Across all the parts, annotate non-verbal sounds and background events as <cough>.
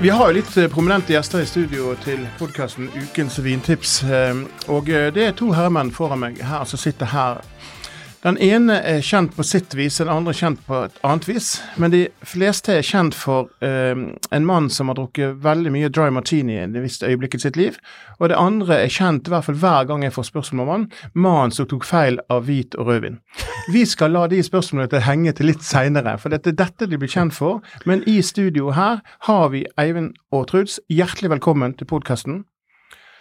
Vi har jo litt eh, prominente gjester i studio til podkasten Ukens vintips. Eh, Og eh, det er to herremenn foran meg her som sitter her. Den ene er kjent på sitt vis, den andre er kjent på et annet vis. Men de fleste er kjent for eh, en mann som har drukket veldig mye dry martini i et visst øyeblikk i sitt liv. Og det andre er kjent, i hvert fall hver gang jeg får spørsmål om han, mannen som tok feil av hvit og rødvin. Vi skal la de spørsmålene til henge til litt seinere, for dette er dette de blir kjent for. Men i studio her har vi Eivind og Truds. Hjertelig velkommen til podkasten.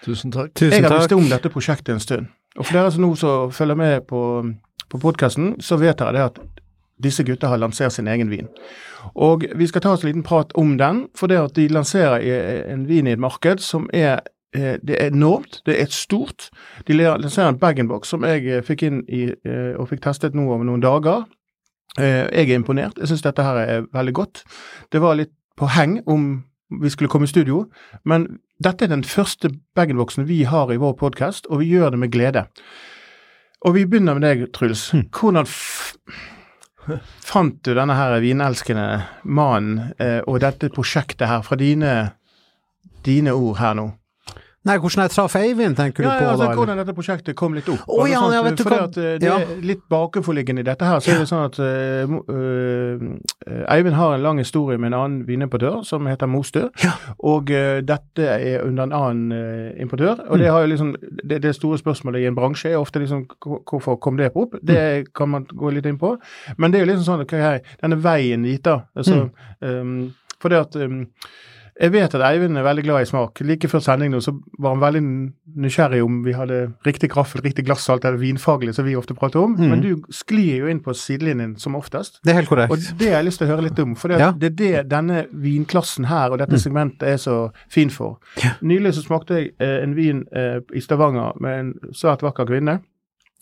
Tusen takk. Jeg har visst om dette prosjektet en stund. Og for dere som nå så følger med på, på podkasten, så vet dere det at disse gutta har lansert sin egen vin. Og vi skal ta oss en liten prat om den, for det at de lanserer en vin i et marked som er eh, det er enormt, det er stort. De lanserer en bag-in-box som jeg eh, fikk inn i, eh, og fikk testet nå over noen dager. Eh, Jeg er imponert. Jeg syns dette her er veldig godt. Det var litt på heng om vi skulle komme i studio, men dette er den første bag-in-boxen vi har i vår podkast, og vi gjør det med glede. Og vi begynner med deg, Truls. Hvordan f fant du denne her vinelskende mannen eh, og dette prosjektet her fra dine, dine ord her nå? Nei, hvordan jeg traff Eivind, tenker du Ja, på ja, altså, da? hvordan dette prosjektet kom litt opp. Oh, ja, sånn, ja, fordi hva- eh, det er litt bakenforliggende i dette her, så er det sånn at uh, Eivind har en lang historie med en annen vinimportør som heter Mostø, og uh, dette er under en annen uh, importør. Og Mm. det liksom det, det store spørsmålet i en bransje er ofte liksom hvorfor kom det opp? Det Mm. kan man gå litt inn på. Men det er jo liksom sånn hei, denne veien dit, da. Altså, Mm. um, for det at um, jeg vet at Eivind er veldig glad i smak. Like før sending nå så var han veldig nysgjerrig om vi hadde riktig graffel, riktig glass og alt det vinfaglige som vi ofte prater om. Mm. Men du sklir jo inn på sidelinjen som oftest. Det er helt korrekt. Og det har jeg lyst til å høre litt om. For det, Ja. det er det denne vinklassen her og dette segmentet er så fin for. Ja. Nylig så smakte jeg eh, en vin eh, i Stavanger med en svært vakker kvinne.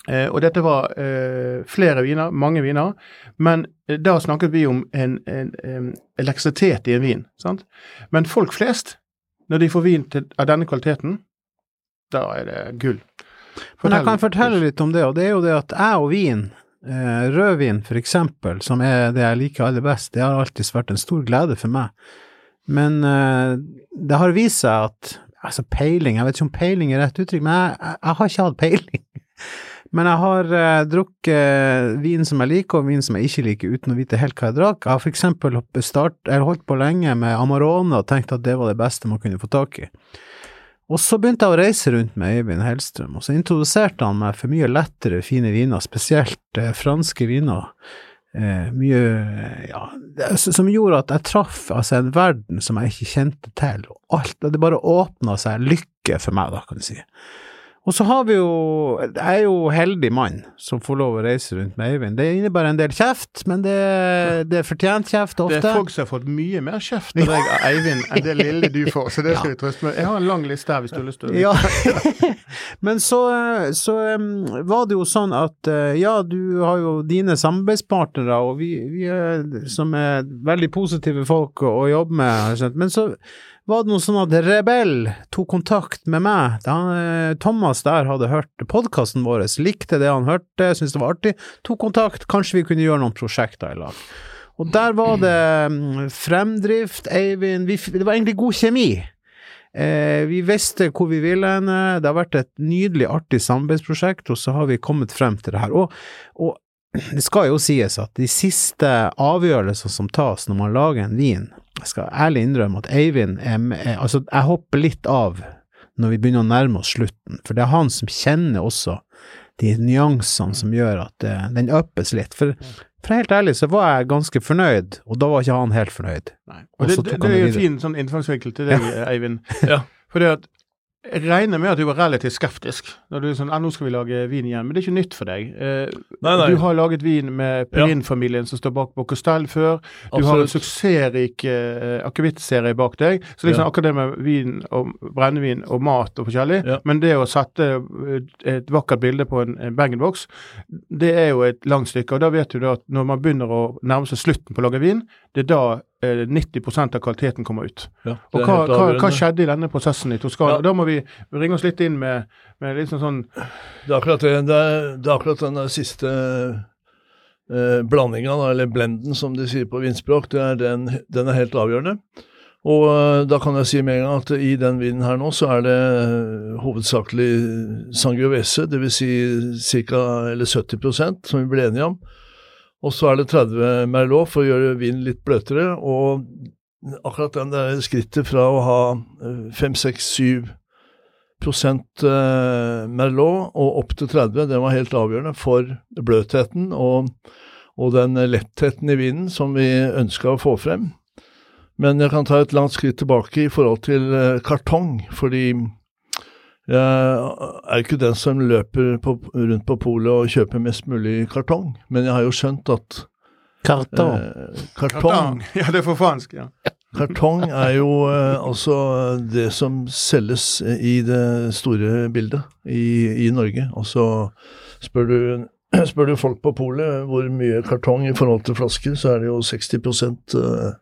Eh, og dette var eh, flere viner, mange viner, men eh, da snakket vi om en, en, en elektrisitet i en vin. sant? Men folk flest, når de får vin til, av denne kvaliteten, da er det gull. Men jeg kan fortelle litt om det, og det er jo det at jeg og vin, eh, rødvin for eksempel, som er det jeg liker aller best, det har alltid vært en stor glede for meg. Men eh, det har vist seg at altså peiling, jeg vet ikke om peiling er rett uttrykk, men jeg, jeg, jeg har ikke hatt peiling. <laughs> Men jeg har eh, drukket vin som jeg liker, og vin som jeg ikke liker, uten å vite helt hva jeg drakk. Jeg har for eksempel holdt på lenge med Amarone og tenkt at det var det beste man kunne få tak i. Og så begynte jeg å reise rundt med Øyvind Hellstrøm, og så introduserte han meg for mye lettere, fine viner, spesielt eh, franske viner. Eh, mye ja, som gjorde at jeg traff altså, en verden som jeg ikke kjente til. og Alt, det bare åpna seg lykke for meg, da, kan du si. Og så har vi jo Jeg er jo heldig mann som får lov å reise rundt med Øyvind. Det innebærer en del kjeft, men det, det er fortjent kjeft ofte. Det er folk som har fått mye mer kjeft av deg, Eivind, enn det lille du får. Så det skal vi trøste med. Jeg har en lang liste her hvis du har lyst til å Ja, <laughs> men så, så um, var det jo sånn at uh, ja, du har jo dine samarbeidspartnere, og vi, vi er, som er veldig positive folk å, å jobbe med, men så var det noe sånn at Rebell tok kontakt med meg. Da eh, Thomas der hadde hørt podkasten vår, likte det han hørte, syntes det var artig, tok kontakt, kanskje vi kunne gjøre noen prosjekter i lag. Og der var det mm, fremdrift, Eivind vi, Det var egentlig god kjemi. Eh, vi visste hvor vi ville henne, det har vært et nydelig, artig samarbeidsprosjekt, og så har vi kommet frem til det her. Og, og <clears throat> det skal jo sies at de siste avgjørelsene som tas når man lager en vin, jeg skal ærlig innrømme at Eivind er med, altså jeg hopper litt av når vi begynner å nærme oss slutten, for det er han som kjenner også de nyansene som gjør at eh, den uppes litt. For, for helt ærlig så var jeg ganske fornøyd, og da var ikke han helt fornøyd. Nei. Og Og det, det, det er jo en fin sånn innfallsvinkel til deg, Eivind. Ja. For det at Jeg regner med at du var relativt skeptisk når du sånn, ah, nå skal vi lage vin igjen, men det er ikke nytt for deg. Eh, Nei, nei. Du har laget vin med Perin-familien som står bak Bocustel før. Du har en suksessrik eh, akevittserie bak deg. Så liksom Ja. akkurat det med vin og brennevin og mat og forskjellig, Ja. men det å sette eh, et vakkert bilde på en, en bag-in-box, det er jo et langt stykke. Og da vet du da at når man begynner å nærme seg slutten på å lage vin, det er da eh, 90% av kvaliteten kommer ut. Ja, Og hva, hva, hva skjedde i denne prosessen i Toskana? Ja. Da må vi ringe oss litt inn med, med liksom sånn Det er akkurat det. Det er, det er akkurat den siste eh, blandinga, eller blenden som de sier på vindspråk, det er den, den er helt avgjørende. Og eh, da kan jeg si med en gang at i den vinen her nå, så er det eh, hovedsakelig Sangiovese, dvs. Si ca. eller 70% som vi ble enige om. Og så er det 30 Merlot for å gjøre vinen litt bløtere. Og akkurat den der skrittet fra å ha 5-6-7 prosent eh, Merlot og opp til 30, den var helt avgjørende for bløtheten og, og den lettheten i vinen som vi ønska å få frem. Men jeg kan ta et langt skritt tilbake i forhold til eh, kartong, fordi jeg er ikke den som løper på, rundt på polet og kjøper mest mulig kartong, men jeg har jo skjønt at Kartong. eh, kartong <laughs> Ja, det er for fransk, ja. Kartong er jo eh, altså det som selges i det store bildet i, i Norge. Altså spør du, <clears throat> spør du folk på polet hvor mye kartong i forhold til flasker, så er det jo 60 eh,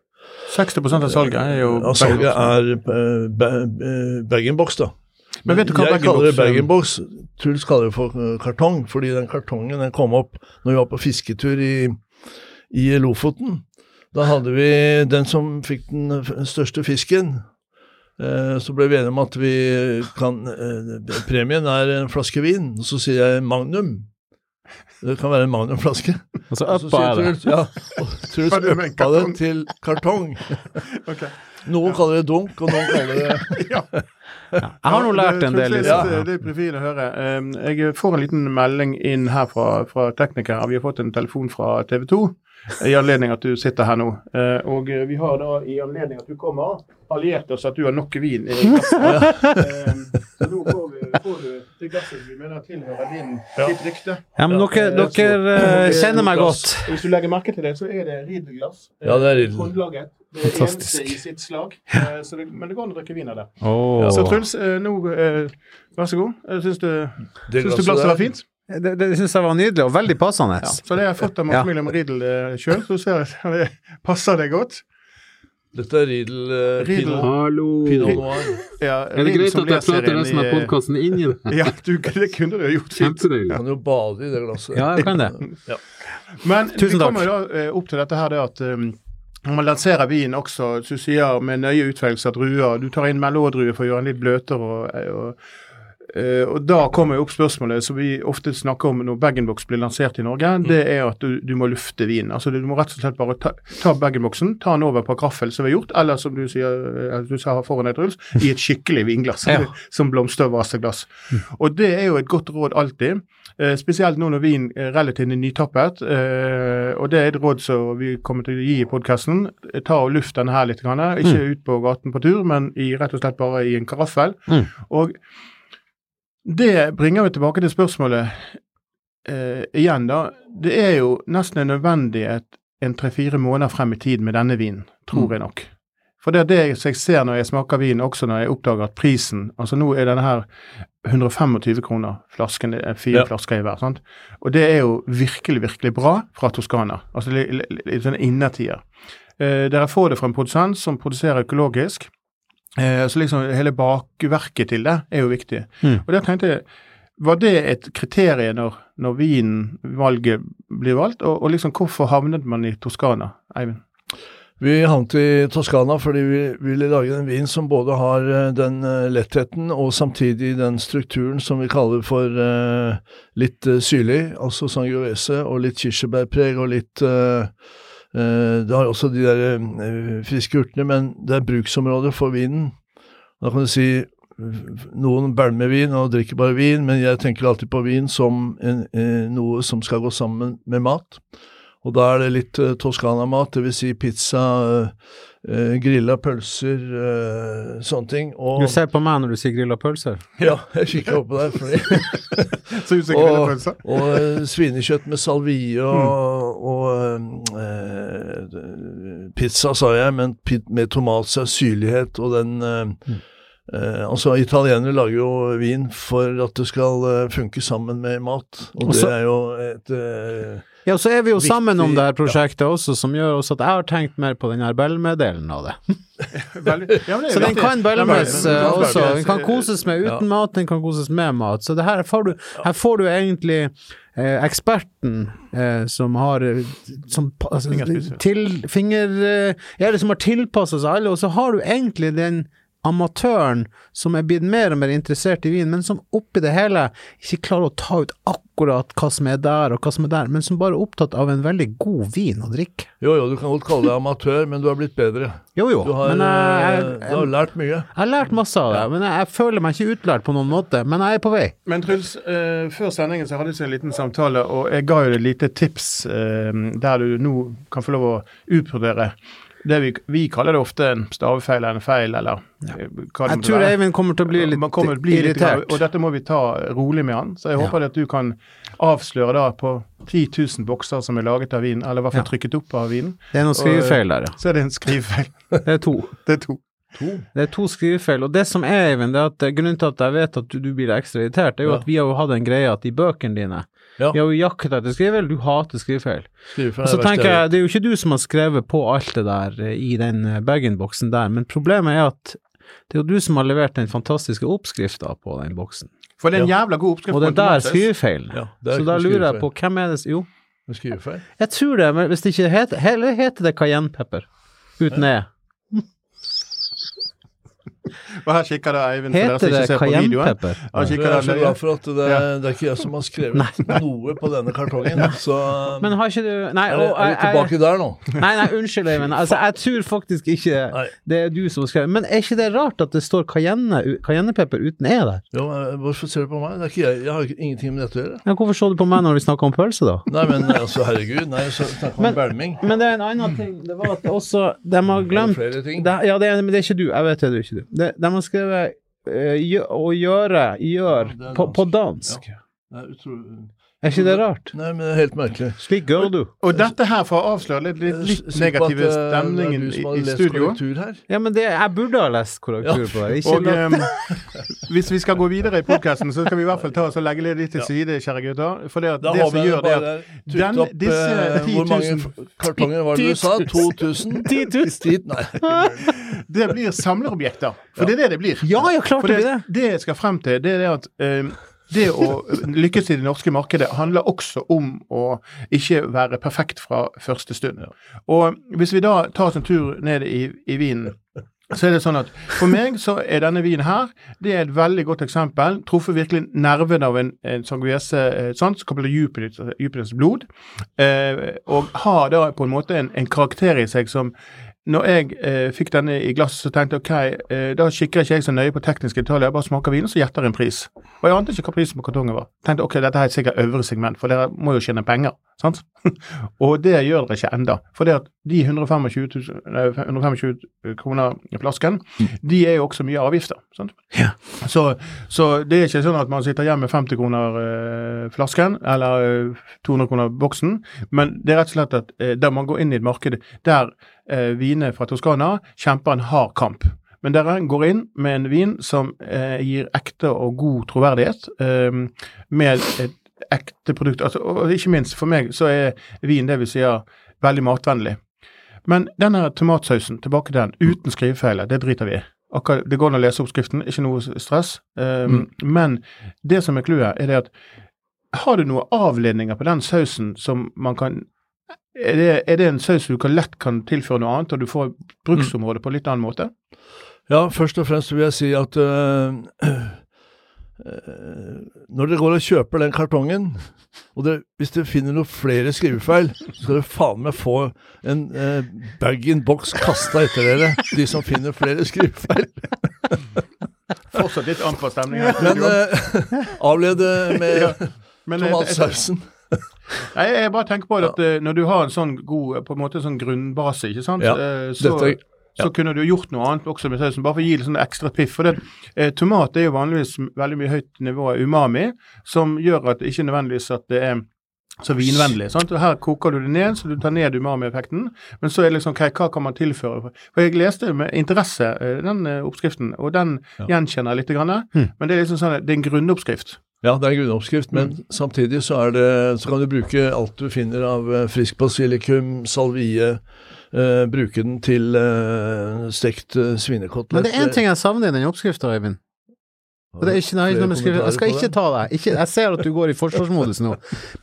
60 av salget er jo av salget er eh, eh, bag-in-box, da. Men vet du hva jeg kaller bag-in-box. Truls kaller det for eh, kartong, fordi den kartongen den kom opp når vi var på fisketur i, i Lofoten. Da hadde vi den som fikk den største fisken. Eh, så ble vi enige om at vi kan eh, Premien er en flaske vin. Og så sier jeg Magnum. Det kan være en Magnumflaske. Og så uppa er det. Ja, og Truls uppa det til kartong. <laughs> okay. Noen kaller det dunk, og noen kaller det <laughs> Ja. Jeg har nå lært en del. Det, Liksom. det, det er å høre. Um, Jeg får en liten melding inn her fra, fra teknikere. Vi har fått en telefon fra TV 2 i anledning at du sitter her nå. Eh, Og eh, vi har da i anledning at du kommer, alliert oss at du har nok vin i glasset. Um, <laughs> Så nå får, vi, får du det glasset vi mener tilhører din, Ja. ditt rykte. Ja, men dere, eh, kjenner meg godt. Hvis du legger merke til det, så er det Riedel-glass. Eh, Ja, det er Riedel. Det er Fantastisk. eneste i sitt slag. Eh, Så det, men det går an å drikke vin av det. Åh. Så Truls, eh, nå, eh, vær så god. Syns du, Det syns du glasset var fint? Det, det syns jeg var nydelig, og veldig passende. Ja. Så det har jeg fått av Ja. William Riedel eh, sjøl, så ser jeg at <laughs> det passer det godt. Dette er Riedel uh, Riedel. Pinot, Hallo! Pinot Noir. Ja, Er det greit at jeg prater resten av podkasten inn i det? <laughs> Ja, du, det kunne du ha gjort fint. Kjempedeilig. Kan jo bade i det glasset. Ja, jeg kan det. <laughs> Men Tusen vi takk. kommer da eh, opp til dette her det at um, man lanserer vin også, så du sier med nøye utvelgelse av druer Du tar inn melodruer for å gjøre den litt bløtere. og, og eh, og Da kommer jo opp spørsmålet som vi ofte snakker om når bag-in-box blir lansert i Norge. Mm. Det er at du, du må lufte vinen. Altså Du må rett og slett bare ta, ta bag-in-boxen, ta den over på kraffel, som vi har gjort, eller som du sier eh, du sa foran deg, Truls, i et skikkelig vinglass. Ja. <laughs> Som blomstervaseglass. Og det er jo et godt råd alltid. uh, spesielt nå når vin er relativt nytappet. Uh, og det er et råd som vi kommer til å gi i podkasten. Ta og luft denne her litt. Grann. Ikke ut på gaten på tur, men i, rett og slett bare i en karaffel. Mm. Og det bringer jo tilbake til spørsmålet eh, igjen, da. Det er jo nesten en nødvendighet en tre-fire måneder frem i tid med denne vinen, tror jeg nok. For det er det jeg ser når jeg smaker vin, også når jeg oppdager at prisen Altså nå er denne her 125 kroner flasken, er fire Ja. flasker i hver. sant? Og det er jo virkelig, virkelig bra fra Toskana. Altså litt sånn innertier. Eh, dere får det fra en produsent som produserer økologisk. Eh, så liksom hele bakverket til det er jo viktig. Mm. Og der tenkte jeg, var det et kriterium når, når vinvalget blir valgt, og, og liksom hvorfor havnet man i Toskana, Eivind? Vi havnet i Toskana fordi vi ville lage en vin som både har eh, den eh, lettheten og samtidig den strukturen som vi kaller for litt syrlig, altså sangiovese, og litt kirsebærpreg og litt eh, Det har også de der eh, friske urtene, men det er bruksområdet for vinen. Da kan du si noen bælmer vin og drikker bare vin, men jeg tenker alltid på vin som en, eh, noe som skal gå sammen med mat. Og da er det litt Toskana-mat, dvs. Si pizza, eh, grilla pølser, uh, sånne ting. Og Du ser på meg når du sier grilla pølser. <laughs> ja, jeg kikker oppå der. Fordi, <laughs> Så usikker og, og eh, svinekjøtt med salvie og, og uh, pizza, sa jeg, men med tomatsaus, syrlighet og den mm. eh, Altså, italienere lager jo vin for at det skal funke sammen med mat, og Og det er jo et Ja, så er vi jo Viktig, sammen om det her ja. prosjektet også, som gjør også at jeg har tenkt mer på den her Belme-delen av det. <laughs> Veldig- ja, det Så den kan Ja, belmes eh, også. Den kan koses med uten Ja. mat, den kan koses med mat. Så det her får du, her får du egentlig eh, eksperten eh, som har som, altså, til finger... Eh, ja, det som har tilpassa seg alle, og så har du egentlig den amatøren som er blitt mer og mer interessert i vin, men som oppi det hele ikke klarer å ta ut akkurat hva som er der og hva som er der, men som bare er opptatt av en veldig god vin å drikke. Jo, jo, du kan godt kalle deg amatør, men du har blitt bedre. Jo, jo, Du har, men jeg, jeg, eh, du har lært mye. Jeg har lært masse av det, men jeg, jeg føler meg ikke utlært på noen måte. Men jeg er på vei. Men Truls, eh, før sendingen så hadde vi en liten samtale, og jeg ga jo deg et lite tips eh, der du nå kan få lov å utbrodere det vi, vi kaller det ofte en stavefeil eller en feil, eller ja. hva det Jeg tror. Eivind kommer til å bli litt til å bli litt irritert. Litt, og dette må vi ta rolig med han. Så jeg Ja. håper at du kan avsløre da på 10 000 bokser som er laget av vinen, eller i hvert fall Ja. trykket opp av vinen. Det er noen skrivefeil der, ja. så er det en skrivefeil. <laughs> Det er to. Det er to. Det er to skrivefeil. Og det som er, Eivind, det er at eh, grunnen til at jeg vet at du, du blir ekstra irritert, det er jo Ja. at vi har jo hatt en greie at i bøkene dine Ja. Vi har jo jakta etter skrivefeil, du hater skrivefeil. Skrivefeil Og så er tenker jeg det er jo ikke du som har skrevet på alt det der eh, i den eh, bag-in-boksen der, men problemet er at det er jo du som har levert den fantastiske oppskrifta på den boksen. For det er en jævla god oppskrift. Og det er der skrivefeilen Ja, er Så da lurer jeg på, hvem er det Jo. Skrivefeil? jeg tror det, men hvis det ikke heter Eller heter det cayennepepper? Uten E. Og her kikker det Eivind, Heter det cayennepepper? Jeg er så glad for at det, Ja. det er ikke jeg som har skrevet noe på denne kartongen. Så Men har ikke du Nei, er, og, er vi tilbake der nå? nei, nei unnskyld, Eivind. Altså, jeg tror faktisk ikke Nei. det er du som har skrevet Men er ikke det rart at det står cayenne, cayennepepper uten E der? Jo, eh, hvorfor ser du på meg? Det er ikke jeg, jeg har ingenting med dette å gjøre. Ja, hvorfor så du på meg når vi snakka om pølse, da? Nei, men altså, herregud. Nei, så snakker om Men- bælming. Men det er en annen ting. Det var at det også De har glemt det glemt flere ting? De, Ja, det er, men det er ikke du. Jeg vet det, det er ikke du. Det, de har skrevet å gjøre, gjør, på, på dansk. Ja. Det er utro- Er ikke det rart? Nei, men det er helt merkelig. Slik gjør du. Og dette her for å avsløre litt, litt, litt er at, negative eh, stemningen Det er i, i studio. her. Ja, men det, jeg burde ha lest korrektur på det. Ikke Og um, hvis vi skal gå videre i podkasten, så skal vi i hvert fall ta oss og legge litt litt til side, kjære gutter. For det, det som vi gjør det at den- disse eh, 10 000 Hvor mange kartonger var det du sa? 2000? 10 000. Nei. <laughs> det blir samlerobjekter. For det er det det blir. Ja, ja, klart det det, blir det. det jeg skal frem til, det er det at em, det å lykkes i det norske markedet handler også om å ikke være perfekt fra første stund. Og hvis vi da tar oss en tur ned i, i vinen, så er det sånn at for meg så er denne vinen her det er et veldig godt eksempel. Truffet virkelig nerven av en, en sanguese eh, sans, koblet til Jupiters, Jupiters blod. Eh, og har da på en måte en, en karakter i seg som når jeg eh, fikk denne i glass, så tenkte jeg ok, eh, da kikker ikke jeg så nøye på tekniske detaljer, jeg bare smaker vin, og så gjetter jeg en pris. Og jeg ante ikke hva prisen på kartongen var. Tenkte ok, dette er sikkert øvre segment, for dere må jo tjene penger. sant? <laughs> og det gjør dere ikke enda. For det at de 125, 000, 125 kroner i flasken, de er jo også mye avgifter. sant? Ja. Så, så det er ikke sånn at man sitter hjemme med 50 kroner eh, flasken, eller eh, 200 kroner boksen, men det er rett og slett at eh, der man går inn i et marked der eh, viner fra Toskana kjemper en hard kamp. Men dere går inn med en vin som eh, gir ekte og god troverdighet, eh, med et ekte produkt. Altså, og ikke minst, for meg så er vin det vi sier veldig matvennlig. Men denne tomatsausen, tilbake til den, uten skrivefeiler, det driter vi i. Akkurat, det går an å lese oppskriften, ikke noe stress. Um, Men det som er clouet, er det at har du noen avledninger på den sausen som man kan er det, er det en saus du kan lett kan tilføre noe annet, og du får bruksområdet på en litt annen måte? Ja, først og fremst vil jeg si at øh, øh, når dere går og kjøper den kartongen, og dere, hvis dere finner noen flere skrivefeil, så skal dere faen meg få en øh, bag-in-box kasta etter dere, de som finner flere skrivefeil. <laughs> Fortsatt litt an på her Men øh, avlede med Ja, jeg, tomatsausen. <laughs> jeg, jeg bare tenker på det at eh, når du har en sånn god, på en måte sånn grunnbase, ikke sant, Ja, Eh, så, Dette, så kunne du gjort noe annet også med sausen, bare for å gi litt sånn ekstra piff. For det, eh, tomat er jo vanligvis veldig mye høyt nivå av umami, som gjør at det ikke nødvendigvis at det er så vinvennlig. Sant? Og her koker du det ned, så du tar ned umami-effekten. Men så er det liksom, ok, hva kan man tilføre? For Jeg leste med interesse eh, den eh, oppskriften, og den Ja. gjenkjenner jeg litt. Grann, Hmm. Men det er liksom sånn, det er en grunnoppskrift. Ja, det er en grunnoppskrift, men Mm. samtidig så, det, så kan du bruke alt du finner av eh, frisk basilikum, salvie, eh, bruke den til eh, stekt eh, svinekotelett. Men det er én ting jeg savner i den oppskrifta, Øyvind. Og det er ikke, nei. Jeg skal ikke ta deg. Ikke, jeg ser at du går i forsvarsmodus nå.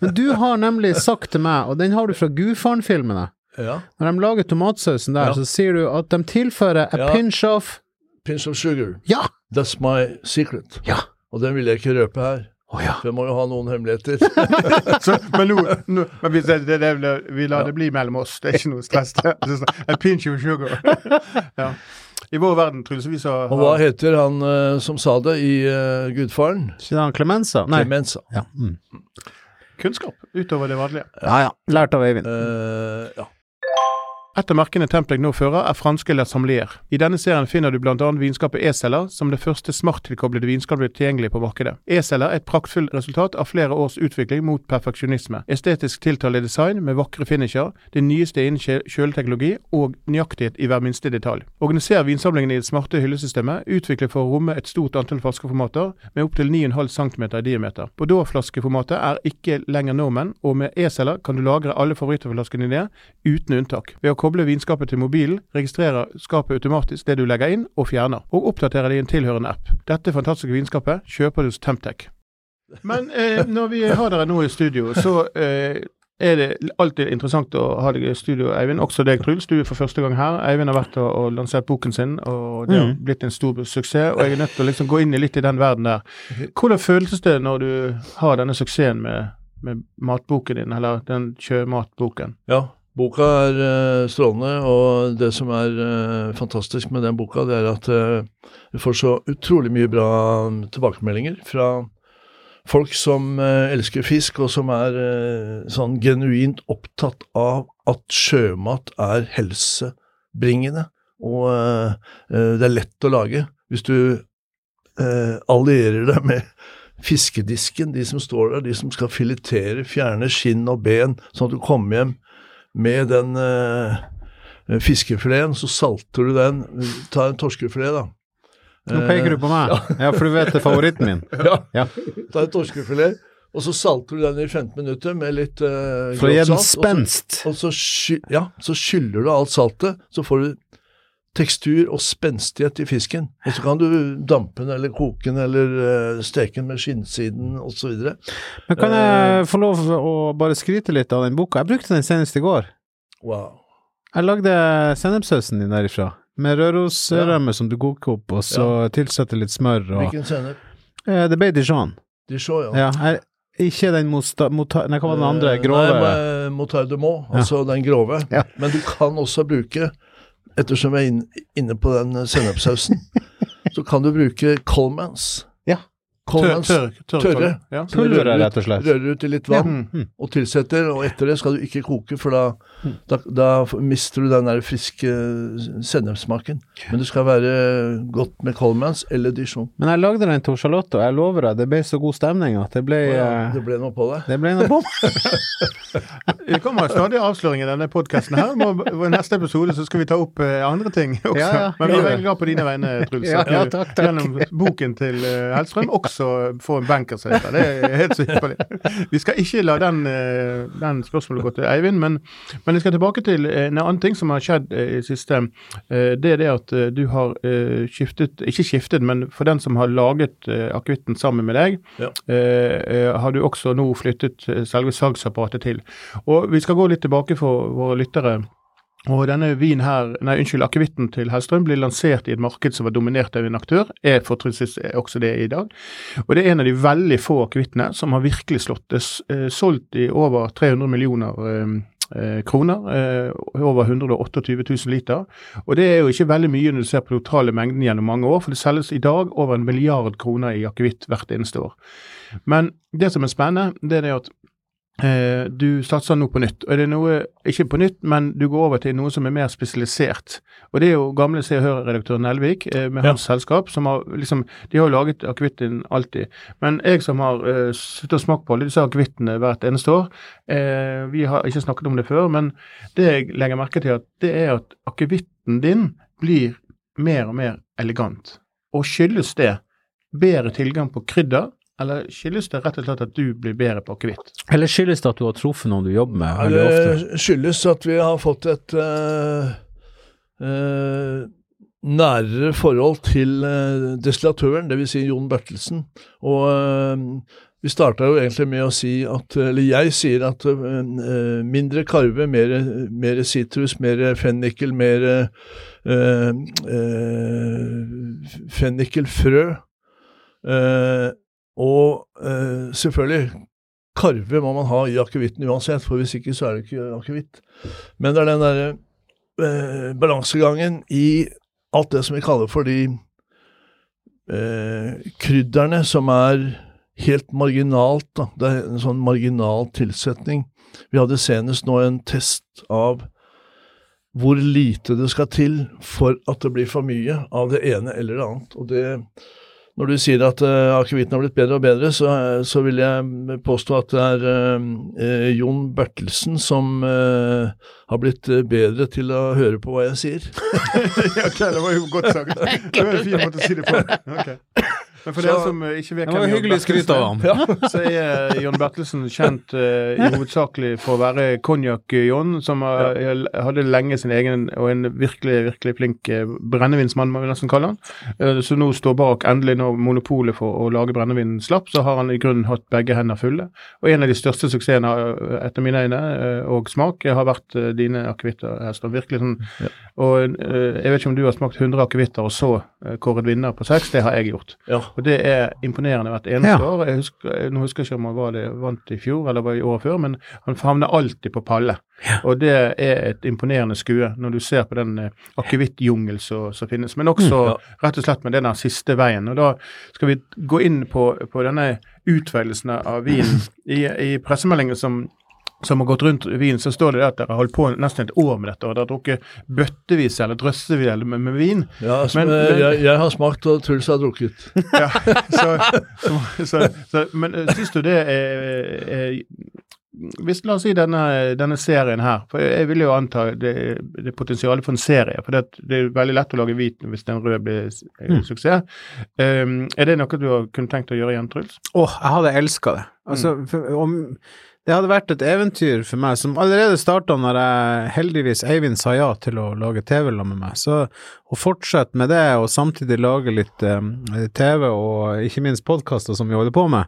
Men du har nemlig sagt til meg, og den har du fra Gudfaren-filmene Ja. Når de lager tomatsausen der, Ja. så sier du at de tilfører a Ja. pinch of Pinch of sugar. Ja! That's my secret. Ja. Og den vil jeg ikke røpe her. Oh, ja. For jeg må jo ha noen hemmeligheter. <laughs> Så, men nå, nå men vi, det, det, det, vi lar det bli mellom oss, det er ikke noe stress. Er sånn, A pinch of sugar. <laughs> ja. I vår verden, Truls, vi så Og hva heter han uh, som sa det i uh, Gudfaren? Sier han Clemenza? Nei. Clemenza. Ja. Mm. kunnskap utover det vanlige. ja ja. Lært av Øyvind. Uh, ja. Et av merkene Templek nå fører, er franske La Sommelier. I denne serien finner du bl.a. vinskapet E-celler, som det første smarttilkoblede vinskapet tilgjengelig på markedet. E-celler er et praktfullt resultat av flere års utvikling mot perfeksjonisme. Estetisk tiltalende design med vakre finisher, det nyeste innen kjøleteknologi og nøyaktighet i hver minste detalj. Organiser vinsamlingen i det smarte hyllesystemet, utviklet for å romme et stort antall flaskeformater med opptil 9,5 cm i diameter. Bordeaux-flaskeformatet er ikke lenger normen, og med E-celler kan du lagre alle favorittflaskene dine uten unntak. Ved å koble vinskapet til mobilen registrerer skapet automatisk det du legger inn og fjerner, og oppdaterer det i en tilhørende app. Dette fantastiske vinskapet kjøper du hos Temtec. Men eh, når vi har dere nå i studio, så eh, er det alltid interessant å ha deg i studio, Eivind. Også deg, Truls. Du er for første gang her. Eivind har vært og, og lansert boken sin, og det har Mm. blitt en stor suksess. Og jeg er nødt til å liksom gå inn i litt i den verden der. Hvordan føles det når du har denne suksessen med, med matboken din, eller den sjømatboken? Ja, boka er uh, strålende, og det som er uh, fantastisk med den boka, det er at uh, vi får så utrolig mye bra tilbakemeldinger fra folk som elsker fisk, og som er sånn genuint opptatt av at sjømat er helsebringende, og det er lett å lage. Hvis du allierer deg med fiskedisken, de som står der, de som skal filetere, fjerne skinn og ben, sånn at du kommer hjem med den eh, fiskefileten, så salter du den. Ta en torskefilet, da. Nå peker du på meg. <laughs> Ja, for du vet det er favoritten min. <laughs> Ja. Ja. Ta en torskefilet, og så salter du den i 15 minutter med litt eh, For å gi den spenst. og så- Og så, ja, så skyller du alt saltet, så får du tekstur og spenstighet i fisken. Og så kan du dampe den eller koke den eller eh, steke den med skinnsiden osv. Men kan jeg få lov å bare skryte litt av den boka? Jeg brukte den senest i går. Wow. Jeg lagde sennepssausen din derifra. Med rørosrømme som du koker opp, og så tilsetter litt smør og Hvilken sennep? eh, Det ble dijon. Dijon, ja. Ja, jeg, ikke den mosta... Mota, nei, hva var den andre? Eh, Grove? Nei, motard de mot, altså den grove. Ja. Men du kan også bruke, ettersom jeg er inne på den sennepssausen, <laughs> så kan du bruke Colemans. Ja. Tør, tør, tør, tørre. Ja. Pulveret, rett og slett. Rører ut i litt vann Mm. og tilsetter, og etter det skal du ikke koke, for da, da, da mister du den der friske sennepssmaken. Men det skal være godt med colmans eller Dijon. Men jeg lagde den til Charlotte, og jeg lover deg, det ble så god stemning at det ble Ja, eh, det ble noe på det. Det ble noe på Det <laughs> kommer stadig avsløringer i denne podkasten her. I neste episode så skal vi ta opp eh, andre ting også. Ja, ja. Men vi er veldig glad på dine vegne, Truls. Ja, ja, takk, takk. Gjennom boken til Hellstrøm også får en banker. Det er helt sikker. Vi skal ikke la den, eh, den spørsmålet gå til Eivind, men, men jeg skal tilbake til eh, en annen ting som har skjedd eh, i siste. Det er det at du har skiftet, ikke skiftet, men for den som har laget akevitten sammen med deg, Ja. har du også nå flyttet selve salgsapparatet til. Og vi skal gå litt tilbake for våre lyttere. Og denne vin her, nei unnskyld, akevitten til Hellstrøm blir lansert i et marked som var dominert av en aktør. Er fortrinnsvis også det i dag. Og det er en av de veldig få akevittene som har virkelig slått. Det eh, solgt i over 300 millioner eh, eh, kroner. Eh, over 128 000 liter. Og det er jo ikke veldig mye når du ser på den totale mengden gjennom mange år, for det selges i dag over en milliard kroner i akevitt hvert eneste år. Men det som er spennende, det er det at du satser nå på nytt. og det er noe, Ikke på nytt, men du går over til noe som er mer spesialisert. Og Det er jo gamle Se og Hør-redaktør Nelvik eh, med hans selskap. som har liksom, De har jo laget akevitten alltid. Men jeg som har uh, sittet og smakt på alle disse akevittene hvert eneste år, uh, vi har ikke snakket om det før, men det jeg legger merke til, at det er at akevitten din blir mer og mer elegant. Og skyldes det bedre tilgang på krydder, eller skyldes det rett og slett at du blir bedre på akevitt? Eller skyldes det at du har truffet noen du jobber med Eller det ofte? skyldes at vi har fått et uh, uh, nærere forhold til uh, destillatøren, dvs. Si Jon Bertelsen. Og uh, vi starta jo egentlig med å si at Eller jeg sier at mindre karve, mer, mer sitrus, mer fennikel, mer uh, fennikelfrø. Eh, og eh, selvfølgelig, karve må man ha i akevitten uansett, for hvis ikke så er det ikke akevitt. Men det er den derre eh, balansegangen i alt det som vi kaller for de eh, krydderne som er helt marginalt. Da. Det er en sånn marginal tilsetning. Vi hadde senest nå en test av hvor lite det skal til for at det blir for mye av det ene eller det annet. Og det når du sier at uh, akevitten har blitt bedre og bedre, så, så, vil jeg påstå at det er uh, Jon Bertelsen som uh, har blitt bedre til å høre på hva jeg sier. <laughs> ja, okay, det var jo godt sagt. <laughs> Det var en fin måte å si det på. <laughs> Okay. Men for så, dere som ikke vet hvem Jon Bertelsen. Ja, <laughs> så er Jon Bertelsen kjent uh, i hovedsakelig for å være konjakk-Jon, som uh, hadde lenge sin egen og en virkelig virkelig flink uh, brennevinsmann, må vi nesten kalle han. Uh, så nå står bak endelig når monopolet for å lage brennevin slapp, så har han i grunnen hatt begge hender fulle. Og en av de største suksessene etter mine øyne, og smak, har vært dine akevitter. Virkelig sånn ja. Og jeg vet ikke om du har smakt 100 akevitter og så kåret vinner på seks, det har jeg gjort. Ja. Og det er imponerende hvert eneste ja. år. Jeg husker, nå husker jeg ikke om han var det vant i fjor eller var i året før, men han havner alltid på palle. Ja. Og det er et imponerende skue når du ser på den uh, akevittjungel som finnes. Men også mm, ja. rett og slett med den siste veien. Og da skal vi gå inn på, på denne utvelgelsen av vinen. I, i pressemeldingen som som har gått rundt vin, så står det at dere har holdt på nesten et år med dette. og Dere har drukket bøttevis eller drøssevis med, med, vin. Ja, altså, men, men, jeg, jeg, har smakt, og Truls har drukket. <laughs> ja, så, så, så, Men eh, syns du det er, er hvis La oss si denne, denne, serien her. for Jeg vil jo anta det, det potensialet for en serie. for det, det, er veldig lett å lage hvit hvis den røde blir mm. suksess. Um, er det noe du har kunnet tenkt å gjøre igjen, Truls? Åh, oh, jeg hadde elska det. Altså, mm. for, om det hadde vært et eventyr for meg, som allerede starta når jeg heldigvis Eivind sa ja til å lage TV sammen med meg. Så å fortsette med det, og samtidig lage litt um, TV og ikke minst podkaster som vi holder på med,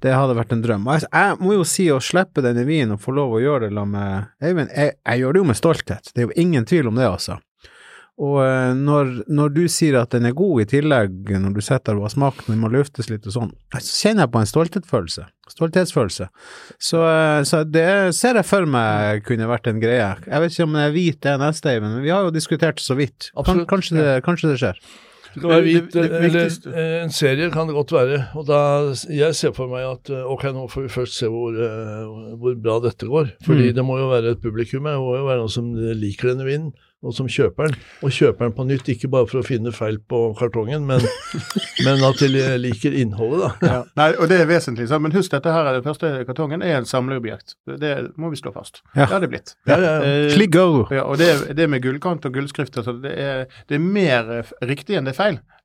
det hadde vært en drøm. Jeg, jeg må jo si å slippe den i vinen og få lov å gjøre det sammen med Eivind, jeg, jeg gjør det jo med stolthet. Det er jo ingen tvil om det, altså. Og eh, når, når, du sier at den er god i tillegg, når du setter og har smakt den, må luftes litt og sånn, så kjenner jeg på en stolthetsfølelse. Stolthetsfølelse. Så, eh, så, det ser jeg for meg kunne vært en greie. Jeg vet ikke om det er hvit det er neste, men vi har jo diskutert det så vidt. Kanskje det, kanskje det skjer. Det kan være hvit, eller en serie kan det godt være. Og da, Jeg ser for meg at ok, nå får vi først se hvor, eh, hvor bra dette går. Fordi mm. det må jo være et publikum det må jo være noen som liker denne vinen og som kjøper den. Og kjøper den på nytt, ikke bare for å finne feil på kartongen, men, <laughs> men at de liker innholdet, da. Ja. Nei, og det er vesentlig. Så. Men husk, dette her, den første kartongen er en samleobjekt. Det må vi slå fast. Ja. Det har det blitt. Ja, ja, ja. Eh, og det, det med gullkant og gullskrift, altså, det, er, det er mer riktig enn det er feil eh,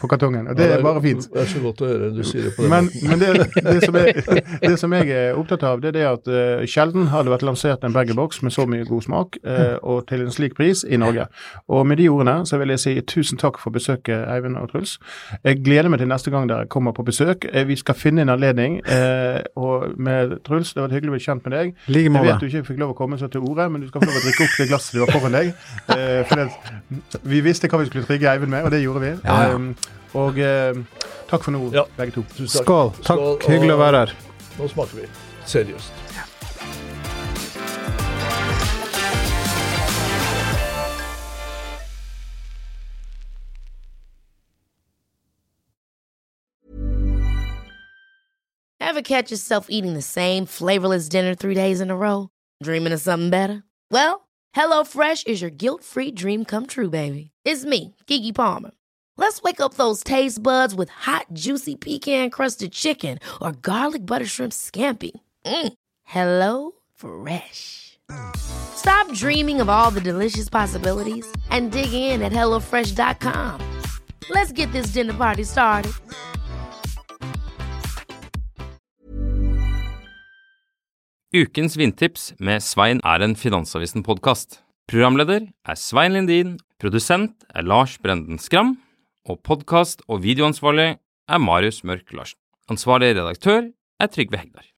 på kartongen. Og det, ja, det er, bare fint. Det er så godt å høre du sier det på den Men, men det, det, som jeg, det, som jeg er opptatt av, det er det at uh, sjelden har det vært lansert en baggerbox med så mye god smak, uh, og til en slik pris i Norge. Og med de ordene så vil jeg si tusen takk for besøket, Eivind og Truls. Jeg gleder meg til neste gang dere kommer på besøk. Uh, vi skal finne en anledning. og med Truls, det var hyggelig å bli kjent med deg. Like jeg vet du ikke fikk lov å komme så til orde, men du skal få lov å drikke opp det glasset du har foran deg. for vi visste hva vi skulle trigge Eivind med, og det gjorde vi. Ja, ja. Um, og uh, takk for nå, ja. begge to. Takk. Skål. Takk. Skål, Hyggelig å være her. Nå smaker vi. Seriøst. Ever catch yourself eating the same flavorless dinner three days in a row? Dreaming of something better? Well, HelloFresh is your guilt-free dream come true, baby. It's me, Kiki Palmer. Let's wake up those taste buds with hot, juicy pecan-crusted chicken or garlic butter shrimp scampi. Mm. Hello Fresh. Stop dreaming of all the delicious possibilities and dig in at HelloFresh.com. Let's get this dinner party started. Ukens vindtips med Svein er en Finansavisen-podkast. Programleder er Svein Lindin, produsent er Lars Brenden Skram, og podkast- og videoansvarlig er Marius Mørk Larsen. Ansvarlig redaktør er Trygve Hegdar.